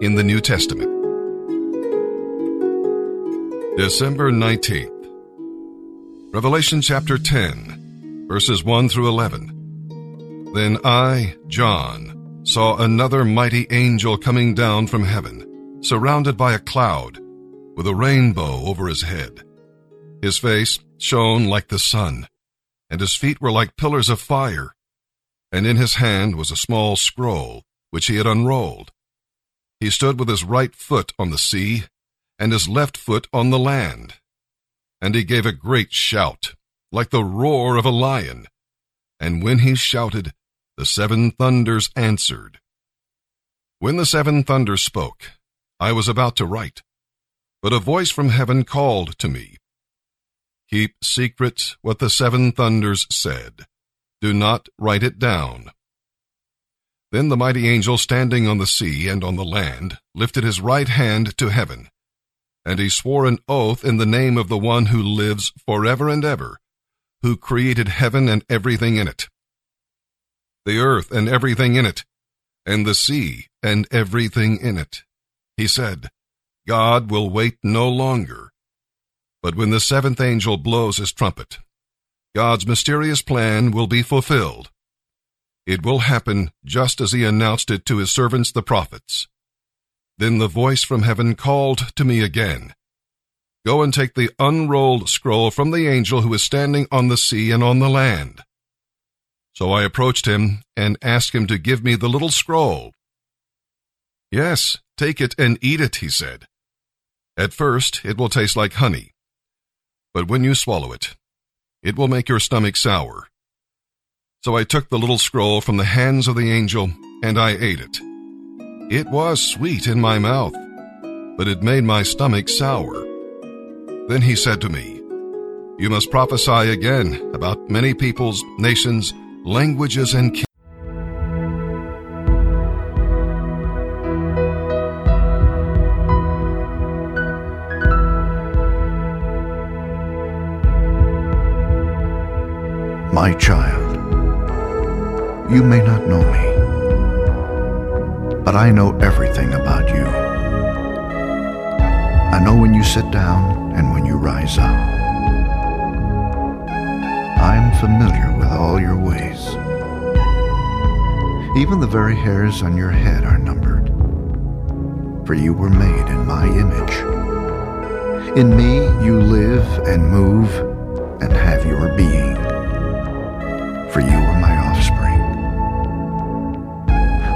in the New Testament. December 19th. Revelation chapter 10, verses 1 through 11. Then I, John, saw another mighty angel coming down from heaven, surrounded by a cloud, with a rainbow over his head. His face shone like the sun, and his feet were like pillars of fire, and in his hand was a small scroll, which he had unrolled. He stood with his right foot on the sea, and his left foot on the land and he gave a great shout, like the roar of a lion. And when he shouted, the seven thunders answered. When the seven thunders spoke, I was about to write, but a voice from heaven called to me, Keep secret what the seven thunders said. Do not write it down. Then the mighty angel standing on the sea and on the land lifted his right hand to heaven and he swore an oath in the name of the one who lives forever and ever, who created heaven and everything in it, the earth and everything in it, and the sea and everything in it. He said, God will wait no longer. But when the seventh angel blows his trumpet, God's mysterious plan will be fulfilled. It will happen just as he announced it to his servants the prophets. Then the voice from heaven called to me again. Go and take the unrolled scroll from the angel who is standing on the sea and on the land. So I approached him and asked him to give me the little scroll. Yes, take it and eat it, he said. At first, it will taste like honey, but when you swallow it, it will make your stomach sour. So I took the little scroll from the hands of the angel and I ate it. It was sweet in my mouth, but it made my stomach sour. Then he said to me, You must prophesy again about many peoples, nations, languages, and kings. My child, you may not know me but I know everything about you. I know when you sit down and when you rise up. I am familiar with all your ways. Even the very hairs on your head are numbered, for you were made in my image. In me you live and move and have your being,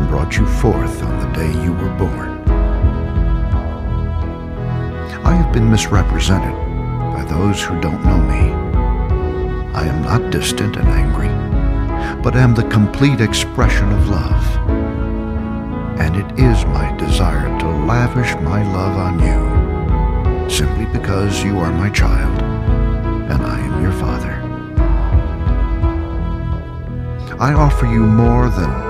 and brought you forth on the day you were born. I have been misrepresented by those who don't know me. I am not distant and angry, but am the complete expression of love. And it is my desire to lavish my love on you, simply because you are my child and I am your father. I offer you more than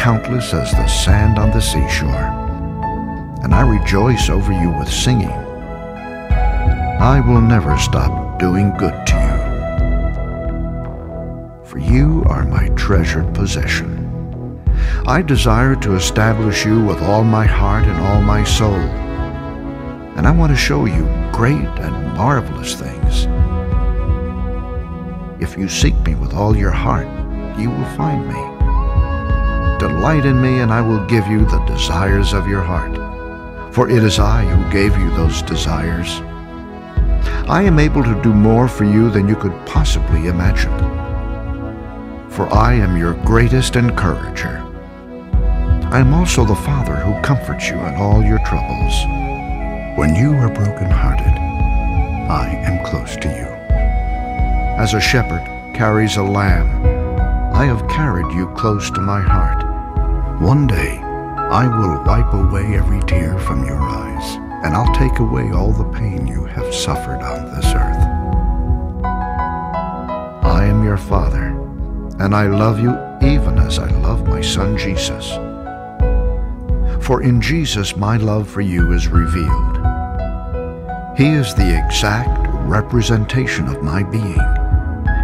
countless as the sand on the seashore, and I rejoice over you with singing. I will never stop doing good to you, for you are my treasured possession. I desire to establish you with all my heart and all my soul, and I want to show you great and marvelous things. If you seek me with all your heart, you will find me. Delight in me, and I will give you the desires of your heart. For it is I who gave you those desires. I am able to do more for you than you could possibly imagine. For I am your greatest encourager. I am also the Father who comforts you in all your troubles. When you are broken-hearted, I am close to you. As a shepherd carries a lamb, I have carried you close to my heart. One day, I will wipe away every tear from your eyes, and I'll take away all the pain you have suffered on this earth. I am your Father, and I love you even as I love my Son Jesus. For in Jesus my love for you is revealed. He is the exact representation of my being.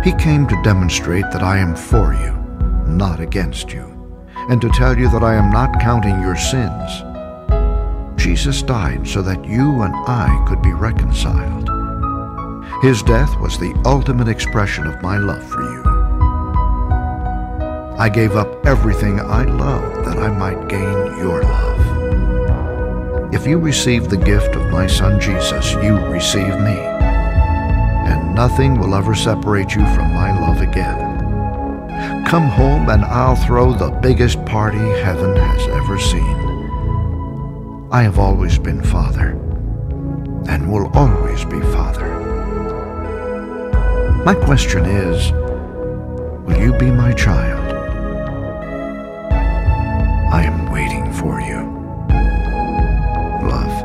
He came to demonstrate that I am for you, not against you, and to tell you that I am not counting your sins. Jesus died so that you and I could be reconciled. His death was the ultimate expression of my love for you. I gave up everything I loved that I might gain your love. If you receive the gift of my Son Jesus, you receive me, and nothing will ever separate you from my love again. Come home and I'll throw the biggest party heaven has ever seen. I have always been Father, and will always be Father. My question is, will you be my child? I am waiting for you. Love.